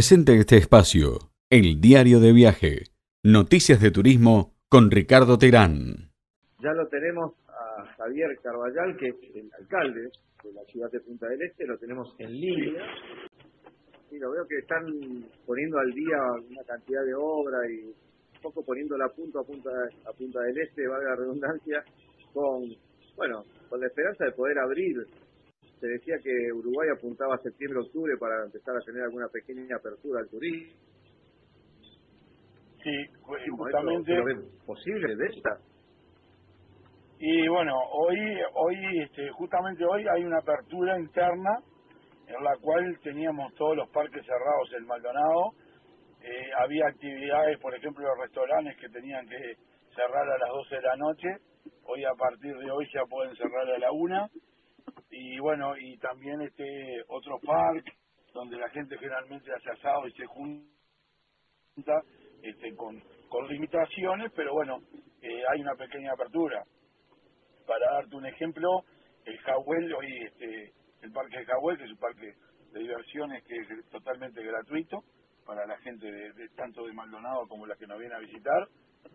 Presente este espacio, el diario de viaje, noticias de turismo con Ricardo Terán. Ya lo tenemos a Javier Carballal, que es el alcalde de la ciudad de Punta del Este, lo tenemos en línea. Y lo veo que están poniendo al día una cantidad de obra y un poco poniéndola punto a punta, a punta del Este, valga la redundancia, con, bueno, con la esperanza de poder abrir se decía que Uruguay apuntaba a septiembre-octubre para empezar a tener alguna pequeña apertura al turismo. Sí, justamente. posible de esta? Y bueno, hoy, hoy este, justamente hoy hay una apertura interna en la cual teníamos todos los parques cerrados en Maldonado. Eh, había actividades, por ejemplo, los restaurantes que tenían que cerrar a las 12 de la noche. Hoy, a partir de hoy, ya pueden cerrar a la 1 y bueno, y también este otro parque donde la gente generalmente hace asado y se junta este, con, con limitaciones, pero bueno, eh, hay una pequeña apertura. Para darte un ejemplo, el Jahuel, hoy este, el parque de Jahuel, que es un parque de diversiones que es totalmente gratuito para la gente de, tanto de Maldonado como la que nos viene a visitar.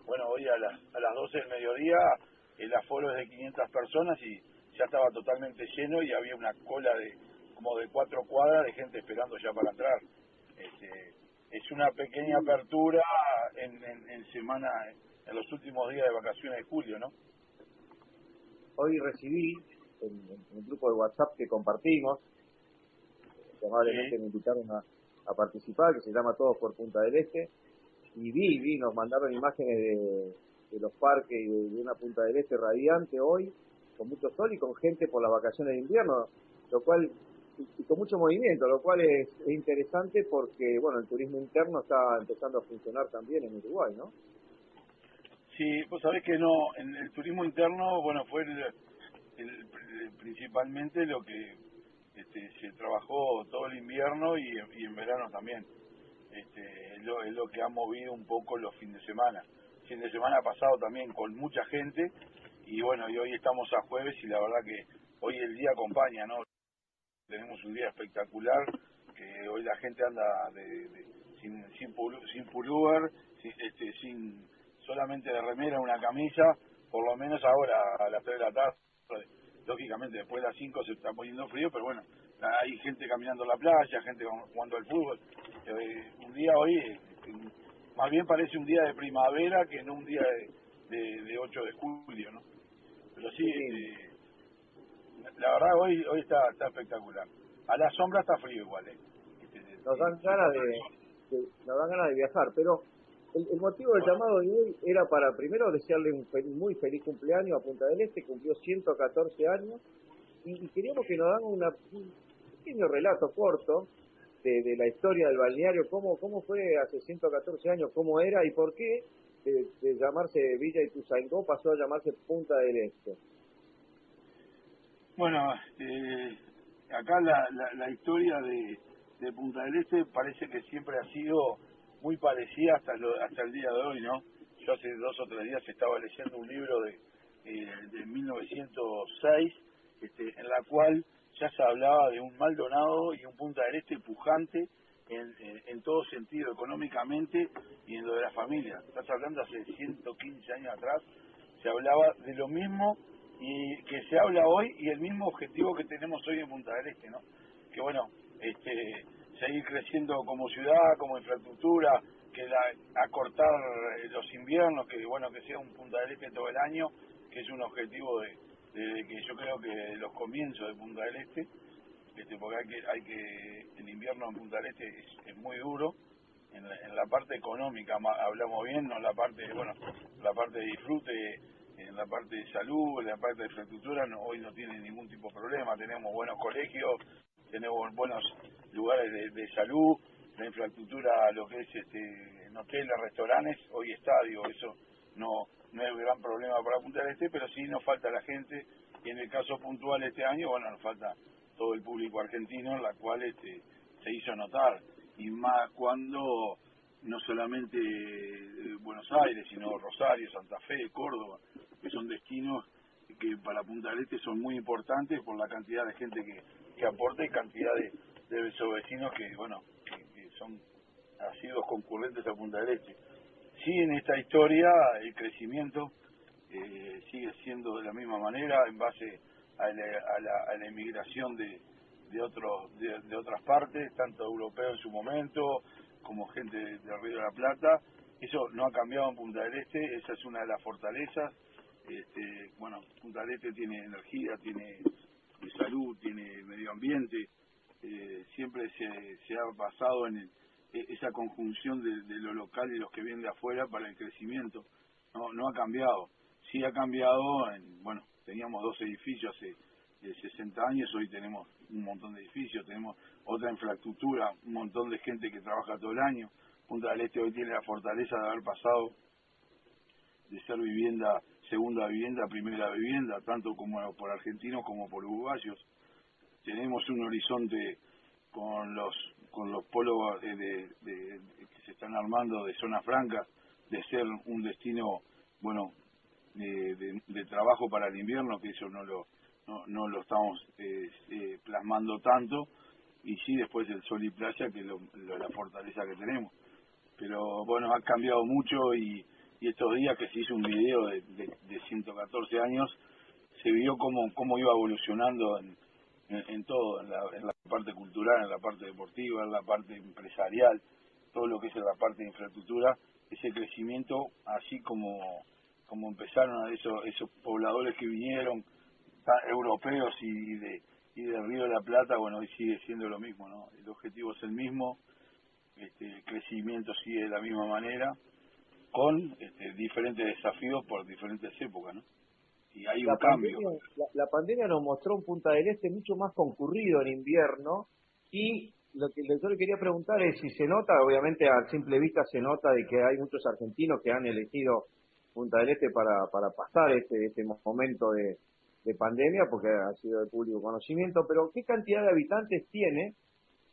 Bueno, hoy a las, a las 12 del mediodía el aforo es de 500 personas y ya estaba totalmente lleno y había una cola de como de cuatro cuadras de gente esperando ya para entrar. Este, es una pequeña apertura en, en, semana, en los últimos días de vacaciones de julio, ¿no? Hoy recibí en, el grupo de WhatsApp que compartimos, probablemente me invitaron a, a, participar, que se llama Todos por Punta del Este, y vi, vi, nos mandaron imágenes de, de los parques y de, de una Punta del Este radiante hoy, con mucho sol y con gente por las vacaciones de invierno, lo cual y, con mucho movimiento, lo cual es, interesante porque bueno el turismo interno está empezando a funcionar también en Uruguay, ¿no? Sí, pues sabés que no, el turismo interno, bueno, fue el, principalmente lo que este, se trabajó todo el invierno y, en verano también. Este, es, lo, es lo que ha movido un poco los fines de semana. fin de semana pasado también con mucha gente y bueno, y hoy estamos a jueves y la verdad que hoy el día acompaña, ¿no? Tenemos un día espectacular, que hoy la gente anda de, sin sin, sin pullover, sin, este, sin solamente de remera, una camisa, por lo menos ahora a las 3 de la tarde, lógicamente después de las 5 se está poniendo frío, pero bueno, hay gente caminando en la playa, gente jugando al fútbol. Eh, un día hoy, eh, más bien parece un día de primavera que no un día de, de, de 8 de julio, ¿no? Pero sí, este, la verdad hoy hoy está, está espectacular. A la sombra está frío igual, ¿eh? Este, nos dan ganas de, nos dan ganas de viajar, pero el, motivo del llamado de hoy era para primero desearle un muy feliz cumpleaños a Punta del Este, cumplió 114 años, y, queríamos que nos hagan una, un pequeño relato corto de, de, la historia del balneario, cómo, cómo fue hace 114 años, cómo era y por qué de, llamarse Villa Ituzaingó pasó a llamarse Punta del Este? Bueno, eh, acá la, la, historia de, de, Punta del Este parece que siempre ha sido muy parecida hasta, hasta el día de hoy, ¿no? Yo hace dos o tres días estaba leyendo un libro de, eh, de 1906, este, en la cual ya se hablaba de un Maldonado y un Punta del Este pujante en, en, todo sentido, económicamente y en lo de la familia. Estás hablando hace 115 años atrás, se hablaba de lo mismo y que se habla hoy y el mismo objetivo que tenemos hoy en Punta del Este, ¿no? Que bueno, este, seguir creciendo como ciudad, como infraestructura, que la, acortar los inviernos, que bueno, que sea un Punta del Este todo el año, que es un objetivo de, de que yo creo que los comienzos de Punta del Este, este, porque hay que, hay que, el invierno en Punta del Este es, muy duro, en la, parte económica hablamos bien, no en la parte, bueno, la parte de disfrute, en la parte de salud, en la parte de infraestructura, hoy no tiene ningún tipo de problema, tenemos buenos colegios, tenemos buenos lugares de, salud, la infraestructura, lo que es este, en hoteles, restaurantes, hoy estadio, eso no, no es gran problema para Punta del Este, pero sí nos falta la gente, y en el caso puntual este año, bueno, nos falta todo el público argentino, la cual este, se hizo notar, y más cuando no solamente eh, Buenos Aires, sino Rosario, Santa Fe, Córdoba, que son destinos que para Punta del Este son muy importantes por la cantidad de gente que, que aporta y cantidad de, de vecinos que, bueno, que, son sido concurrentes a Punta del Este. Sí, en esta historia el crecimiento eh, sigue siendo de la misma manera en base a la, a la, inmigración de, de, otros, de, otras partes, tanto europeos en su momento como gente del Río de la Plata. Eso no ha cambiado en Punta del Este, esa es una de las fortalezas. Este, bueno, Punta del Este tiene energía, tiene salud, tiene medio ambiente, eh, siempre se, se, ha basado en e, esa conjunción de, lo local y los que vienen de afuera para el crecimiento. No, no ha cambiado. Sí ha cambiado, en, bueno, teníamos dos edificios hace 60 años, hoy tenemos un montón de edificios, tenemos otra infraestructura, un montón de gente que trabaja todo el año. Punta del Este hoy tiene la fortaleza de haber pasado de ser vivienda, segunda vivienda, primera vivienda, tanto como por argentinos como por uruguayos. Tenemos un horizonte con los con los polos de, que se están armando de zona franca, de ser un destino, bueno, de, de, trabajo para el invierno, que eso no lo no, lo estamos eh, eh, plasmando tanto, y sí después el sol y playa, que es la fortaleza que tenemos. Pero bueno, ha cambiado mucho y, estos días que se hizo un video de, de, 114 años, se vio cómo, cómo iba evolucionando en, en, todo, en la, en la, parte cultural, en la parte deportiva, en la parte empresarial, todo lo que es en la parte de infraestructura, ese crecimiento, así como, como empezaron a esos, esos pobladores que vinieron, europeos y de y del Río de la Plata, bueno, hoy sigue siendo lo mismo, ¿no? El objetivo es el mismo, este, el crecimiento sigue de la misma manera, con este, diferentes desafíos por diferentes épocas, ¿no? y hay un cambio. la, pandemia nos mostró un Punta del Este mucho más concurrido en invierno y lo que yo le quería preguntar es si se nota, obviamente a simple vista se nota de que hay muchos argentinos que han elegido Punta del Este para, para pasar este, este momento de, de pandemia porque ha sido de público conocimiento, pero ¿qué cantidad de habitantes tiene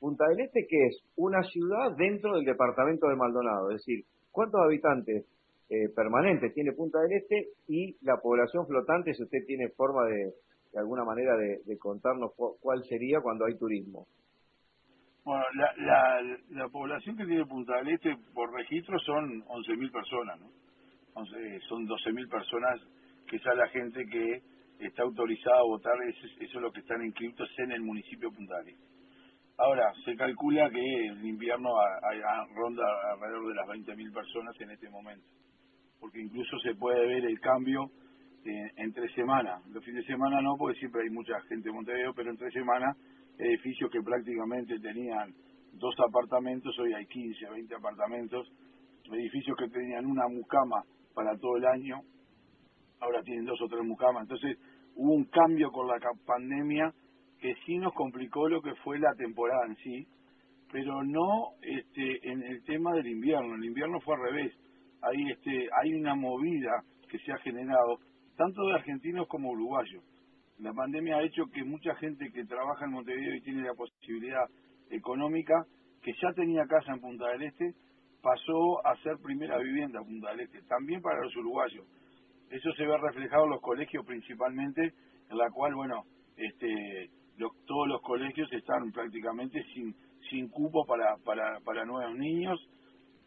Punta del Este que es una ciudad dentro del departamento de Maldonado? Es decir, ¿cuántos habitantes eh, permanente tiene Punta del Este y la población flotante, si usted tiene forma de, de alguna manera de, contarnos cuál sería cuando hay turismo. Bueno, la, la, la, población que tiene Punta del Este por registro son 11.000 personas, ¿no? Entonces, son 12.000 personas que es la gente que está autorizada a votar, eso, eso es lo que están inscritos en el municipio de. Ahora, se calcula que el invierno ronda alrededor de las 20.000 personas en este momento porque incluso se puede ver el cambio entre semanas. Los fines de semana no, porque siempre hay mucha gente en Montevideo, pero entre semanas edificios que prácticamente tenían dos apartamentos, hoy hay 15, 20 apartamentos, edificios que tenían una mucama para todo el año, ahora tienen dos o tres mucamas. Entonces hubo un cambio con la pandemia que sí nos complicó lo que fue la temporada en sí, pero no este, en el tema del invierno. El invierno fue al revés hay este hay una movida que se ha generado tanto de argentinos como uruguayos. La pandemia ha hecho que mucha gente que trabaja en Montevideo y tiene la posibilidad económica, que ya tenía casa en Punta del Este, pasó a ser primera vivienda en Punta del también para los uruguayos. Eso se ve reflejado en los colegios principalmente, en la cual, bueno, este, todos los colegios están prácticamente sin, sin cupo para, nuevos niños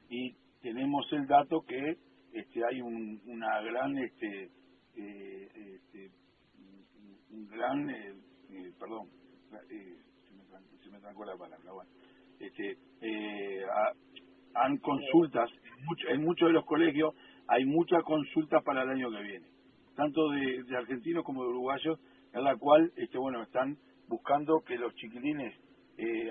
y tenemos el dato que este, hay un, una gran, este, eh, este, un gran, eh, eh, perdón, se, me, trancó la palabra, bueno, este, han consultas, en, muchos de los colegios hay muchas consultas para el año que viene, tanto de, de argentinos como de uruguayos, en la cual, este, bueno, están buscando que los chiquilines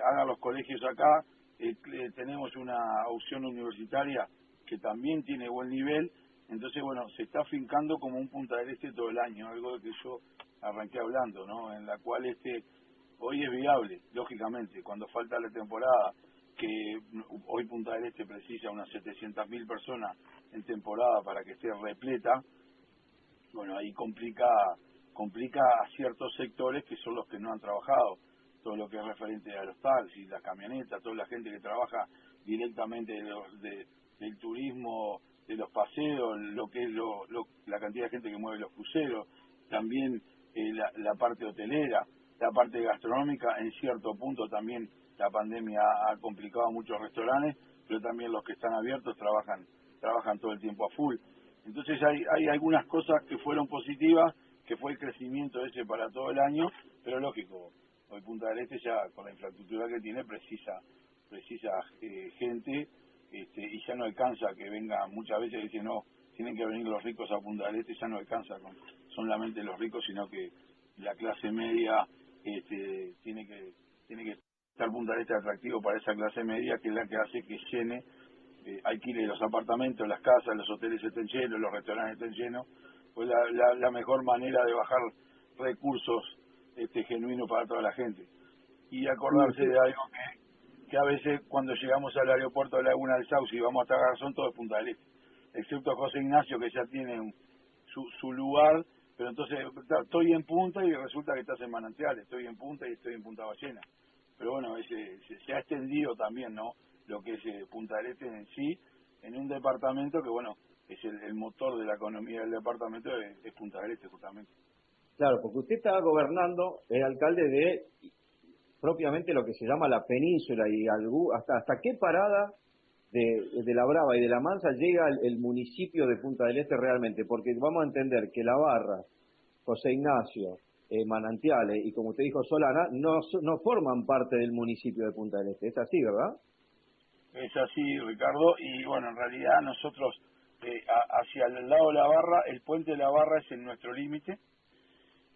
hagan los colegios acá, eh, tenemos una opción universitaria que también tiene buen nivel, entonces bueno, se está fincando como un Punta del Este todo el año, algo de que yo arranqué hablando, ¿no? En la cual este hoy es viable, lógicamente, cuando falta la temporada, que hoy Punta del Este precisa unas 700.000 personas en temporada para que esté repleta, bueno, ahí complica complica a ciertos sectores que son los que no han trabajado. Todo lo que es referente a los taxis, las camionetas, toda la gente que trabaja directamente de, del turismo, de los paseos, lo que es lo, la cantidad de gente que mueve los cruceros, también eh, la, parte hotelera, la parte gastronómica, en cierto punto también la pandemia ha complicado a muchos restaurantes, pero también los que están abiertos trabajan trabajan todo el tiempo a full. Entonces hay, hay algunas cosas que fueron positivas, que fue el crecimiento ese para todo el año, pero lógico, hoy Punta del Este ya con la infraestructura que tiene precisa precisa eh, gente este, y ya no alcanza que venga, muchas veces dicen no, tienen que venir los ricos a Punta del Este, ya no alcanza con solamente los ricos, sino que la clase media este, tiene que tiene que estar Punta del Este atractivo para esa clase media, que es la que hace que llene, eh, alquile los apartamentos, las casas, los hoteles estén llenos, los restaurantes estén llenos, pues la, la, mejor manera de bajar recursos este, genuinos para toda la gente. Y acordarse de algo que, que a veces cuando llegamos al aeropuerto de Laguna del Sauce y vamos hasta Garzón, todo es Punta del Este, excepto José Ignacio que ya tiene su, su lugar, pero entonces estoy en Punta y resulta que estás en Manantiales, estoy en Punta y estoy en Punta Ballena. Pero bueno, ese, se, ha extendido también, ¿no? Lo que es eh, Punta del Este en sí, en un departamento que, bueno, es el, motor de la economía del departamento es, Punta del Este justamente. Claro, porque usted estaba gobernando, es alcalde de propiamente lo que se llama la península y hasta hasta qué parada de, de, la Brava y de la Mansa llega el, municipio de Punta del Este realmente, porque vamos a entender que La Barra, José Ignacio, eh, Manantiales y como usted dijo Solana, no, no forman parte del municipio de Punta del Este, es así, ¿verdad? Es así, Ricardo, y bueno, en realidad nosotros hacia el lado de la barra, el puente de la barra es en nuestro límite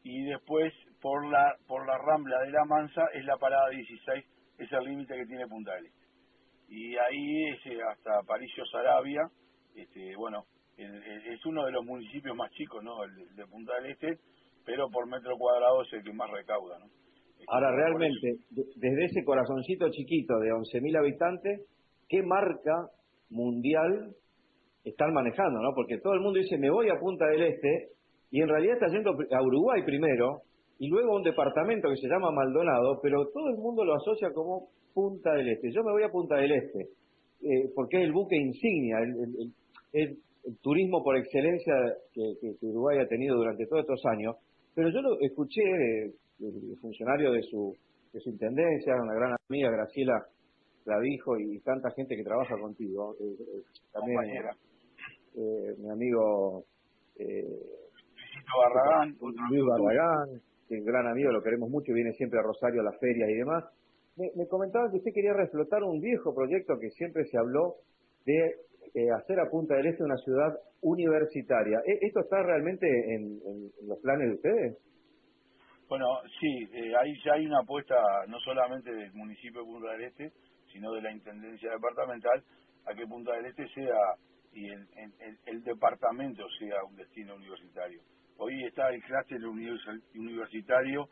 y después por la por la rambla de la Mansa es la parada 16, es el límite que tiene Punta del Este. Y ahí es eh, hasta Parillo Sarabia, este, bueno, es uno de los municipios más chicos, ¿no? El de Punta del Este, pero por metro cuadrado es el que más recauda, ¿no? Ahora, realmente, desde ese corazoncito chiquito de 11.000 habitantes, ¿qué marca mundial están manejando, ¿no? Porque todo el mundo dice, me voy a Punta del Este, y en realidad está yendo a Uruguay primero, y luego a un departamento que se llama Maldonado, pero todo el mundo lo asocia como Punta del Este. Yo me voy a Punta del Este, eh, porque es el buque insignia, el, turismo por excelencia que, Uruguay ha tenido durante todos estos años. Pero yo lo escuché del funcionario de su, de su intendencia, una gran amiga, Graciela la dijo, y tanta gente que trabaja contigo. Eh, eh, también eh, mi amigo eh, Barragán, Luis Barragán, que es gran amigo, lo queremos mucho, viene siempre a Rosario a las ferias y demás. Me, comentaba que usted quería reflotar un viejo proyecto que siempre se habló de eh, hacer a Punta del Este una ciudad universitaria. ¿E, ¿Esto está realmente en, los planes de ustedes? Bueno, sí, eh, ahí ya hay una apuesta no solamente del municipio de Punta del Este, sino de la Intendencia Departamental, a que Punta del Este sea y el, el, departamento sea un destino universitario. Hoy está el clúster universitario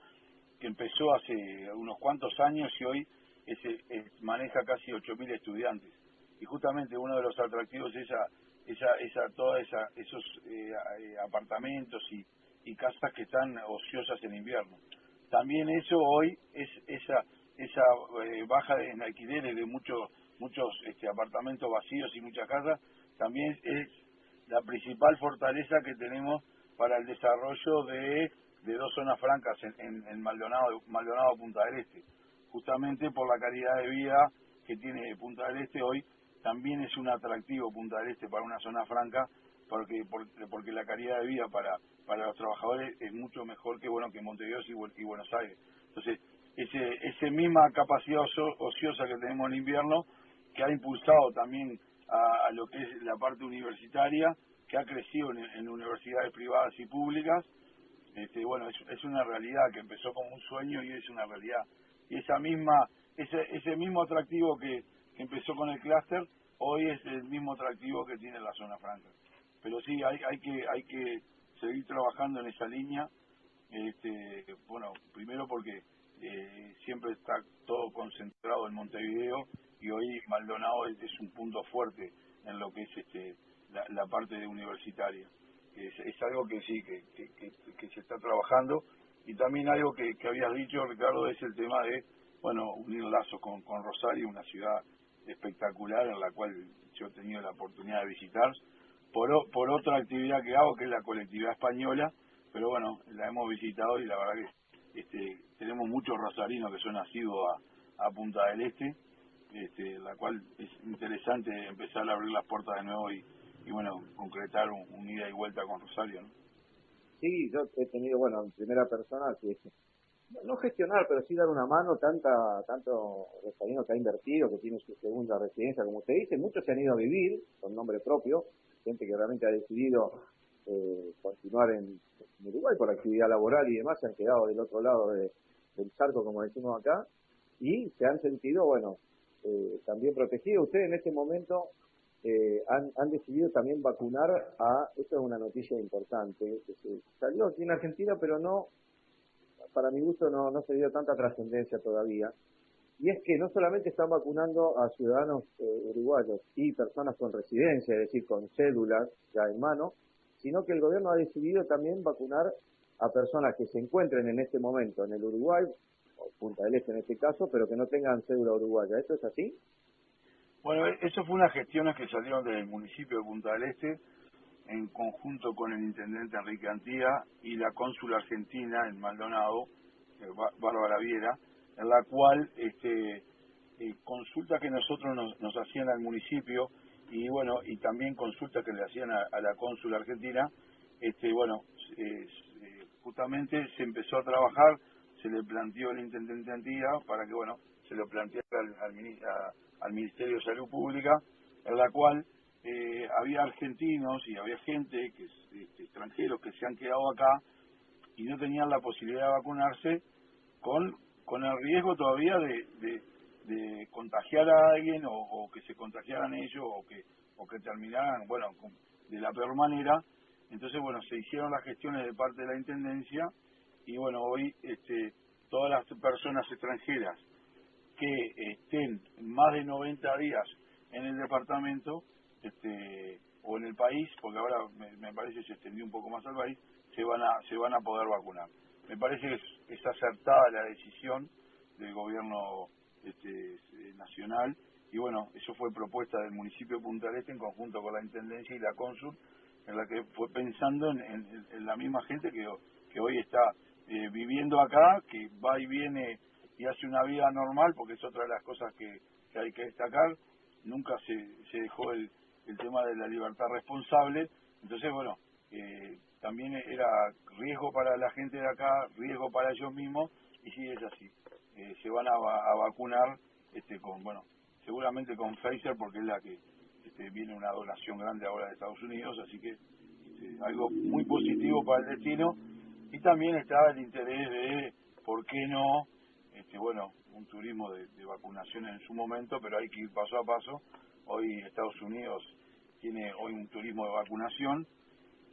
que empezó hace unos cuantos años y hoy ese, maneja casi 8.000 estudiantes. Y justamente uno de los atractivos es esa, esa, esa, toda esa, esos eh, apartamentos y, y casas que están ociosas en invierno. También eso hoy es esa esa eh, baja en alquileres de muchos muchos este, apartamentos vacíos y muchas casas también es la principal fortaleza que tenemos para el desarrollo de, de dos zonas francas en, en, Maldonado, Maldonado Punta del Este. Justamente por la calidad de vida que tiene Punta del Este hoy, también es un atractivo Punta del Este para una zona franca, porque porque, la calidad de vida para para los trabajadores es mucho mejor que bueno que Montevideo y, Buenos Aires. Entonces, ese esa misma capacidad ociosa que tenemos en invierno, que ha impulsado también a, lo que es la parte universitaria, que ha crecido en, universidades privadas y públicas. Este, bueno, es, una realidad que empezó como un sueño y es una realidad. Y esa misma, ese, ese mismo atractivo que, empezó con el clúster, hoy es el mismo atractivo que tiene la zona franca. Pero sí, hay, hay que, hay que seguir trabajando en esa línea. Este, bueno, primero porque eh, siempre está todo concentrado en Montevideo y hoy Maldonado es, un punto fuerte en lo que es este la, parte de universitaria. Es, es, algo que sí, que, que, se está trabajando y también algo que, que habías dicho, Ricardo, es el tema de, bueno, unir lazos con, con Rosario, una ciudad espectacular en la cual yo he tenido la oportunidad de visitar, por, por otra actividad que hago, que es la colectividad española, pero bueno, la hemos visitado y la verdad que este, tenemos muchos rosarinos que son nacidos a, Punta del Este, este, la cual es interesante empezar a abrir las puertas de nuevo y, y bueno, concretar un, ida y vuelta con Rosario. ¿no? Sí, yo he tenido, bueno, en primera persona, que no gestionar, pero sí dar una mano, tanta tanto rosarino que ha invertido, que tiene su segunda residencia, como usted dice, muchos se han ido a vivir con nombre propio, gente que realmente ha decidido eh, continuar en, Uruguay por actividad laboral y demás, se han quedado del otro lado del charco, como decimos acá, y se han sentido, bueno, eh, también protegidos. Ustedes en este momento eh, han, han decidido también vacunar a, esto es una noticia importante, salió aquí en Argentina, pero no, para mi gusto no, no se dio tanta trascendencia todavía, y es que no solamente están vacunando a ciudadanos uruguayos y personas con residencia, es decir, con cédulas ya en mano, sino que el gobierno ha decidido también vacunar a personas que se encuentren en este momento en el Uruguay, o Punta del Este en este caso, pero que no tengan cédula uruguaya. ¿Esto es así? Bueno, eso fue unas gestiones que salieron del municipio de Punta del Este en conjunto con el intendente Enrique Antía y la cónsula argentina en Maldonado, eh, Bárbara Viera, en la cual este, eh, consulta que nosotros nos, nos hacían al municipio y bueno, y también consultas que le hacían a, la cónsul argentina, este bueno, eh, justamente se empezó a trabajar, se le planteó el intendente Antía para que bueno, se lo planteara al, Ministerio de Salud Pública, en la cual eh, había argentinos y había gente, que este, extranjeros que se han quedado acá y no tenían la posibilidad de vacunarse con, con el riesgo todavía de de contagiar a alguien o, que se contagiaran ellos o que o que terminaran bueno de la peor manera. Entonces bueno se hicieron las gestiones de parte de la intendencia y bueno hoy este todas las personas extranjeras que estén más de 90 días en el departamento este o en el país porque ahora me, parece que se extendió un poco más al país se van a se van a poder vacunar. Me parece que es, acertada la decisión del gobierno este, nacional y bueno, eso fue propuesta del municipio de Punta del Este en conjunto con la Intendencia y la Cónsul, en la que fue pensando en, la misma gente que, que hoy está eh, viviendo acá, que va y viene y hace una vida normal, porque es otra de las cosas que, hay que destacar, nunca se, se dejó el, el tema de la libertad responsable, entonces bueno, eh, también era riesgo para la gente de acá, riesgo para ellos mismos, y sí es así. Eh, se van a, vacunar este con, bueno, seguramente con Pfizer porque es la que este, viene una donación grande ahora de Estados Unidos, así que este, algo muy positivo para el destino. Y también está el interés de, ¿por qué no? Este, bueno, un turismo de, vacunación en su momento, pero hay que ir paso a paso. Hoy Estados Unidos tiene hoy un turismo de vacunación.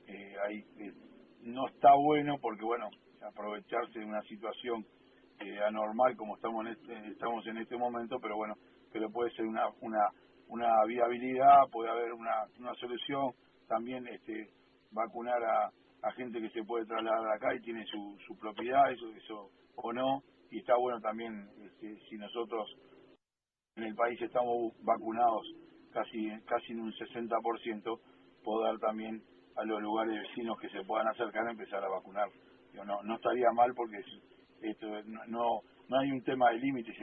Eh, eh, no está bueno porque, bueno, aprovecharse de una situación eh, anormal como estamos en este, estamos en este momento, pero bueno, pero puede ser una una una viabilidad, puede haber una, una solución, también este vacunar a, a gente que se puede trasladar acá y tiene su, su propiedad, eso eso o no, y está bueno también este, si nosotros en el país estamos vacunados casi casi en un 60%, poder también a los lugares vecinos que se puedan acercar a empezar a vacunar. no, no estaría mal porque esto no, no hay un tema de límites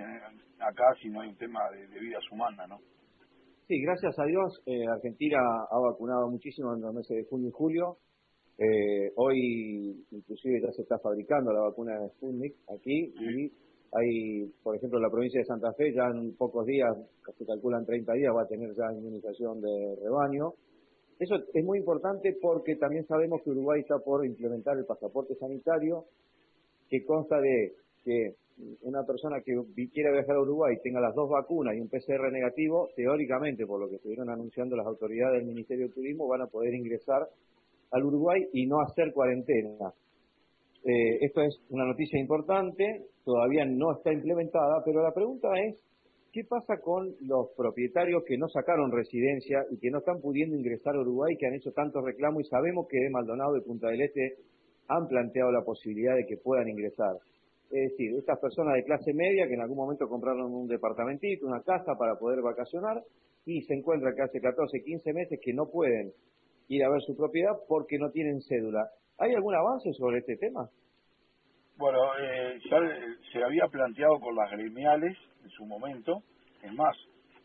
acá, sino hay un tema de, vidas humanas, ¿no? Sí, gracias a Dios, eh, Argentina ha vacunado muchísimo en los meses de junio y julio. Eh, hoy, inclusive, ya se está fabricando la vacuna de Sputnik aquí y hay, por ejemplo, la provincia de Santa Fe, ya en pocos días, se calculan 30 días, va a tener ya inmunización de rebaño. Eso es muy importante porque también sabemos que Uruguay está por implementar el pasaporte sanitario que consta de que una persona que quiera viajar a Uruguay tenga las dos vacunas y un PCR negativo, teóricamente, por lo que estuvieron anunciando las autoridades del Ministerio de Turismo, van a poder ingresar al Uruguay y no hacer cuarentena. Eh, esto es una noticia importante, todavía no está implementada, pero la pregunta es, ¿qué pasa con los propietarios que no sacaron residencia y que no están pudiendo ingresar a Uruguay, que han hecho tantos reclamos y sabemos que de Maldonado y Punta del Este han planteado la posibilidad de que puedan ingresar. Es decir, estas personas de clase media que en algún momento compraron un departamentito, una casa para poder vacacionar y se encuentran que hace 14, 15 meses que no pueden ir a ver su propiedad porque no tienen cédula. ¿Hay algún avance sobre este tema? Bueno, eh, ya se había planteado con las gremiales en su momento, es más,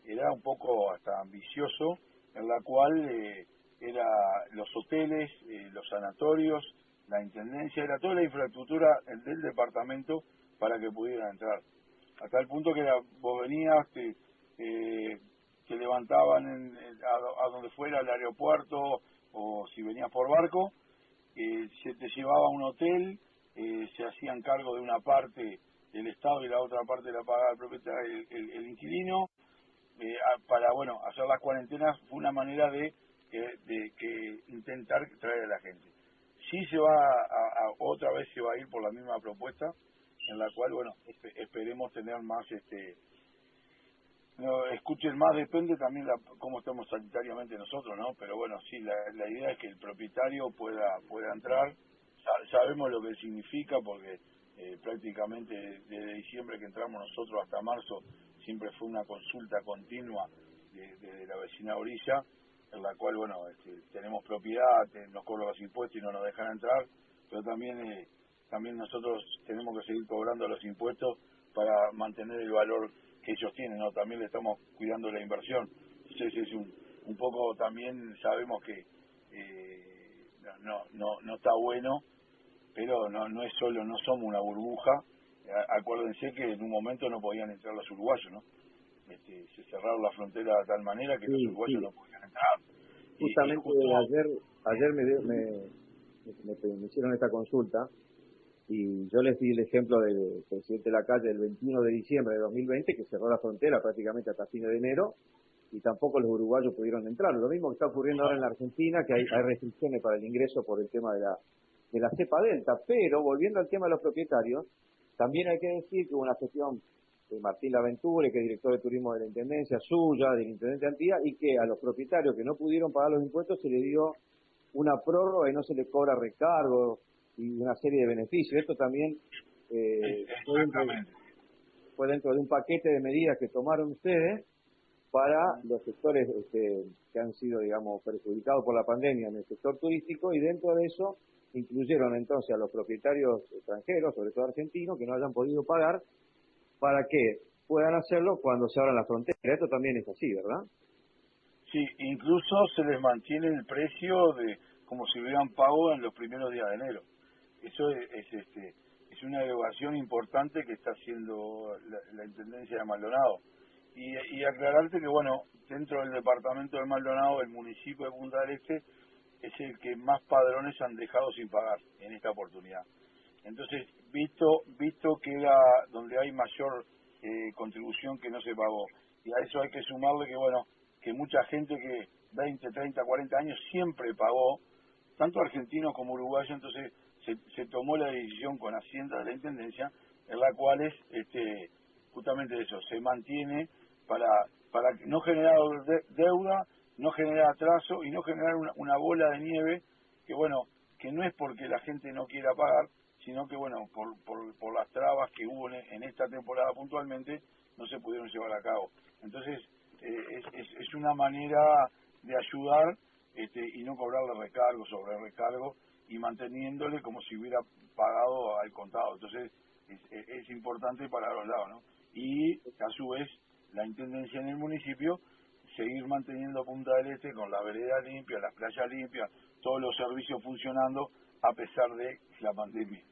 era un poco hasta ambicioso, en la cual eh, era los hoteles, eh, los sanatorios, la intendencia, era toda la infraestructura del departamento para que pudieran entrar. Hasta el punto que vos venías, te, eh, te levantaban en, a, donde fuera, al aeropuerto, o si venías por barco, eh, se te llevaba a un hotel, eh, se hacían cargo de una parte del Estado y la otra parte la pagaba el propietario, el, inquilino, eh, para bueno hacer las cuarentenas fue una manera de, de que intentar traer a la gente. Sí se va a, otra vez se va a ir por la misma propuesta en la cual bueno esperemos tener más este no, escuchen más depende también la, cómo estamos sanitariamente nosotros no pero bueno sí la, la idea es que el propietario pueda pueda entrar. Sabemos lo que significa porque eh, prácticamente desde diciembre que entramos nosotros hasta marzo siempre fue una consulta continua de, la vecina orilla en la cual, bueno, este, tenemos propiedad, nos cobran los impuestos y no nos dejan entrar, pero también eh, también nosotros tenemos que seguir cobrando los impuestos para mantener el valor que ellos tienen, ¿no? También le estamos cuidando la inversión. Entonces es un, un poco también sabemos que eh, no, no, no está bueno, pero no, no es solo, no somos una burbuja. Acuérdense que en un momento no podían entrar los uruguayos, ¿no? Este, se cerraron la frontera de tal manera que los uruguayos no podían entrar. Justamente ayer ayer me, me, me, hicieron esta consulta y yo les di el ejemplo del presidente de la calle el 21 de diciembre de 2020 que cerró la frontera prácticamente hasta fin de enero y tampoco los uruguayos pudieron entrar. Lo mismo que está ocurriendo ahora en la Argentina, que hay, restricciones para el ingreso por el tema de la, de la cepa delta. Pero volviendo al tema de los propietarios, también hay que decir que hubo una gestión de Martín Laventure, que es director de turismo de la Intendencia suya, del Intendente Antía, y que a los propietarios que no pudieron pagar los impuestos se le dio una prórroga y no se le cobra recargo y una serie de beneficios. Esto también eh, fue, dentro, de un paquete de medidas que tomaron ustedes para los sectores este, que han sido, digamos, perjudicados por la pandemia en el sector turístico y dentro de eso incluyeron entonces a los propietarios extranjeros, sobre todo argentinos, que no hayan podido pagar, para que puedan hacerlo cuando se abran las fronteras. Esto también es así, ¿verdad? Sí, incluso se les mantiene el precio de como si hubieran pago en los primeros días de enero. Eso es, este es una derogación importante que está haciendo la, Intendencia de Maldonado. Y, y, aclararte que, bueno, dentro del departamento de Maldonado, el municipio de Punta del Este es el que más padrones han dejado sin pagar en esta oportunidad. Entonces, visto visto que era donde hay mayor eh, contribución que no se pagó, y a eso hay que sumarle que, bueno, que mucha gente que 20, 30, 40 años siempre pagó, tanto argentinos como uruguayos, entonces se, tomó la decisión con Hacienda de la Intendencia, en la cual es este, justamente eso, se mantiene para, para no generar deuda, no generar atraso y no generar una, bola de nieve que, bueno, que no es porque la gente no quiera pagar, sino que, bueno, por, por, las trabas que hubo en, esta temporada puntualmente, no se pudieron llevar a cabo. Entonces, eh, es, es, una manera de ayudar este, y no cobrarle recargo sobre recargo y manteniéndole como si hubiera pagado al contado. Entonces, es, importante para los lados, ¿no? Y, a su vez, la Intendencia en el municipio seguir manteniendo Punta del Este con la vereda limpia, las playas limpias, todos los servicios funcionando a pesar de la pandemia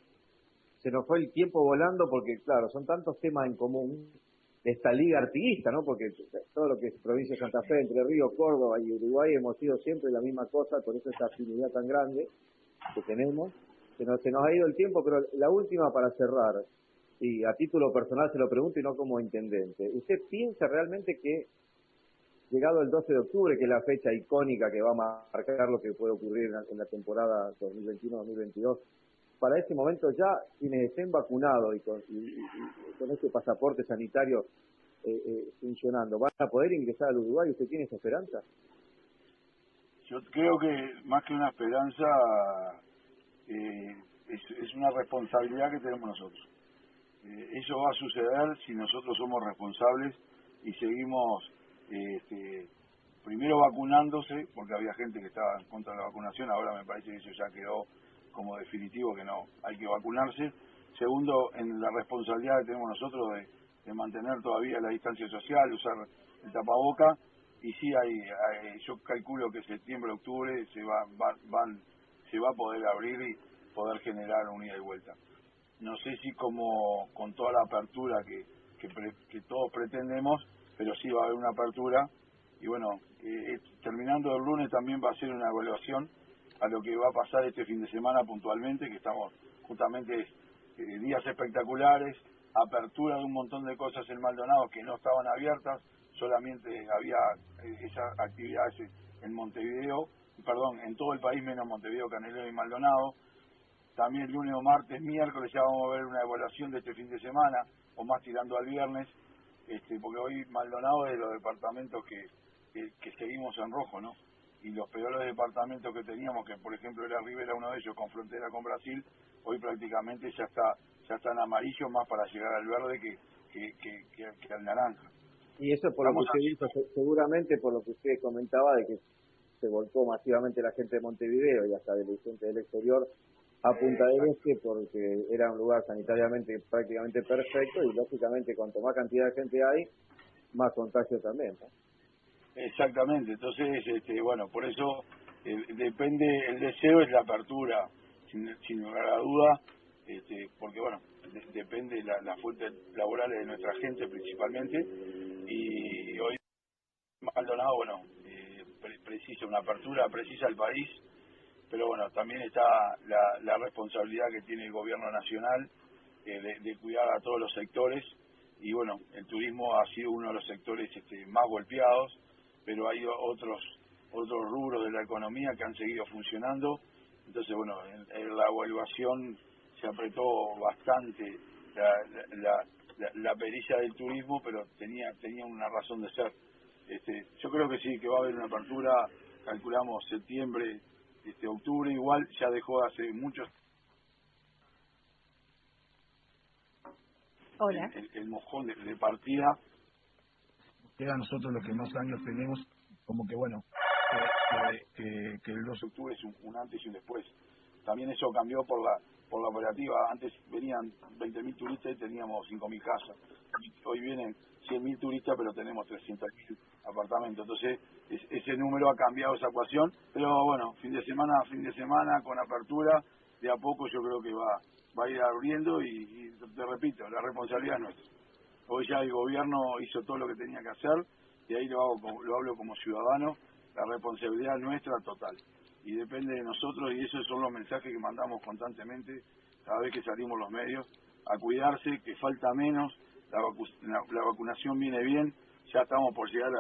se nos fue el tiempo volando porque, claro, son tantos temas en común esta liga artiguista, ¿no? Porque todo lo que es provincia de Santa Fe, Entre Ríos, Córdoba y Uruguay hemos sido siempre la misma cosa, por eso esta afinidad tan grande que tenemos. Se nos, se nos ha ido el tiempo, pero la última para cerrar, y a título personal se lo pregunto y no como intendente, ¿usted piensa realmente que llegado el 12 de octubre, que es la fecha icónica que va a marcar lo que puede ocurrir en la temporada 2021-2022, para ese momento ya quienes estén vacunados y con, este pasaporte sanitario eh, eh, funcionando, ¿van a poder ingresar al Uruguay? ¿Usted tiene esa esperanza? Yo creo que más que una esperanza eh, es, una responsabilidad que tenemos nosotros. eso va a suceder si nosotros somos responsables y seguimos este, primero vacunándose, porque había gente que estaba en contra de la vacunación, ahora me parece que eso ya quedó como definitivo que no hay que vacunarse. Segundo, en la responsabilidad que tenemos nosotros de, mantener todavía la distancia social, usar el tapaboca, y sí hay, yo calculo que septiembre, octubre se va, van, se va a poder abrir y poder generar un ida y vuelta. No sé si como con toda la apertura que, que, todos pretendemos, pero sí va a haber una apertura y bueno, eh, terminando el lunes también va a ser una evaluación a lo que va a pasar este fin de semana puntualmente, que estamos justamente eh, días espectaculares, apertura de un montón de cosas en Maldonado que no estaban abiertas, solamente había eh, esas actividades en Montevideo, perdón, en todo el país menos Montevideo, Canelero y Maldonado. También lunes o martes, miércoles ya vamos a ver una evaluación de este fin de semana, o más tirando al viernes, este, porque hoy Maldonado es de los departamentos que, que, seguimos en rojo, ¿no? Y los peores departamentos que teníamos, que por ejemplo era Rivera uno de ellos con frontera con Brasil, hoy prácticamente ya está ya está en amarillo más para llegar al verde que, al naranja. Y eso por lo que usted dijo, seguramente por lo que usted comentaba de que se volcó masivamente la gente de Montevideo y hasta de la gente del exterior a Punta del Este porque era un lugar sanitariamente prácticamente perfecto y lógicamente cuanto más cantidad de gente hay, más contagio también. Exactamente, entonces, este, bueno, por eso eh, depende, el deseo es la apertura, sin, sin lugar a duda, este, porque bueno, depende la, las fuentes laborales de nuestra gente principalmente, y hoy Maldonado, bueno, eh, precisa una apertura, precisa el país, pero bueno, también está la, responsabilidad que tiene el gobierno nacional eh, de, cuidar a todos los sectores y bueno, el turismo ha sido uno de los sectores este, más golpeados, pero hay otros otros rubros de la economía que han seguido funcionando, entonces bueno, en, la evaluación se apretó bastante la, la, pericia del turismo, pero tenía tenía una razón de ser. Este, yo creo que sí, que va a haber una apertura, calculamos septiembre, este octubre igual ya dejó hace muchos Hola. El, mojón de, partida queda a nosotros los que más años tenemos como que bueno que, que, el 2 de octubre es un, antes y un después también eso cambió por la por la operativa. Antes venían 20.000 turistas y teníamos 5.000 casas. Hoy vienen 100.000 turistas pero tenemos 300.000 apartamentos. Entonces ese número ha cambiado esa ecuación, pero bueno, fin de semana fin de semana, con apertura, de a poco yo creo que va, va a ir abriendo y, te repito, la responsabilidad es nuestra. Hoy ya el gobierno hizo todo lo que tenía que hacer y ahí lo, hago, lo hablo como ciudadano, la responsabilidad nuestra total. Y depende de nosotros y esos son los mensajes que mandamos constantemente cada vez que salimos los medios, a cuidarse, que falta menos, la, la vacunación viene bien, ya estamos por llegar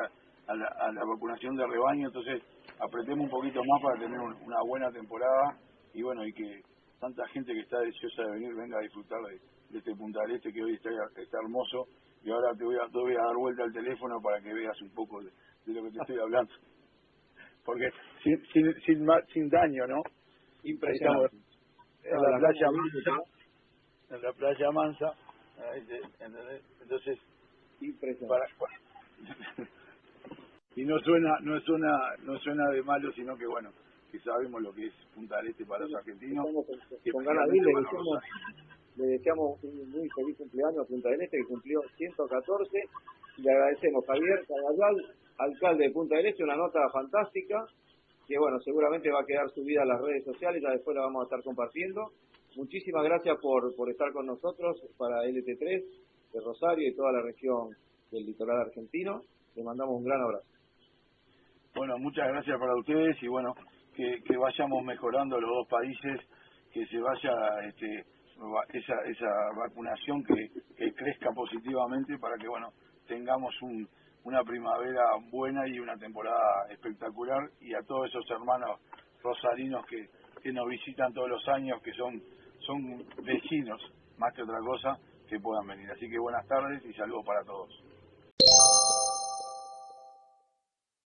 a la, vacunación de rebaño, entonces apretemos un poquito más para tener una buena temporada y bueno, y que tanta gente que está deseosa de venir venga a disfrutar de, este Punta Este que hoy está, está hermoso y ahora te voy, a, te voy a dar vuelta al teléfono para que veas un poco de, lo que te estoy hablando. Porque sin, sin, sin, sin daño, ¿no? Impresionante. En la playa Mansa, en la playa Mansa, entonces, impresionante. Para, y no suena no suena no suena de malo sino que bueno que sabemos lo que es Punta del Este para los argentinos con, ganas de le deseamos, le deseamos un muy feliz cumpleaños a Punta del Este que cumplió 114 y le agradecemos a Javier Cagallal alcalde de Punta del Este una nota fantástica que bueno seguramente va a quedar subida a las redes sociales ya después la vamos a estar compartiendo. Muchísimas gracias por por estar con nosotros para LT3 de Rosario y toda la región del litoral argentino. Le mandamos un gran abrazo. Bueno, muchas gracias para ustedes y bueno, que, vayamos mejorando los dos países, que se vaya este, esa, esa vacunación que crezca positivamente para que bueno tengamos un, una primavera buena y una temporada espectacular y a todos esos hermanos rosarinos que, que nos visitan todos los años, que son, son vecinos más que otra cosa, que puedan venir. Así que buenas tardes y saludos para todos.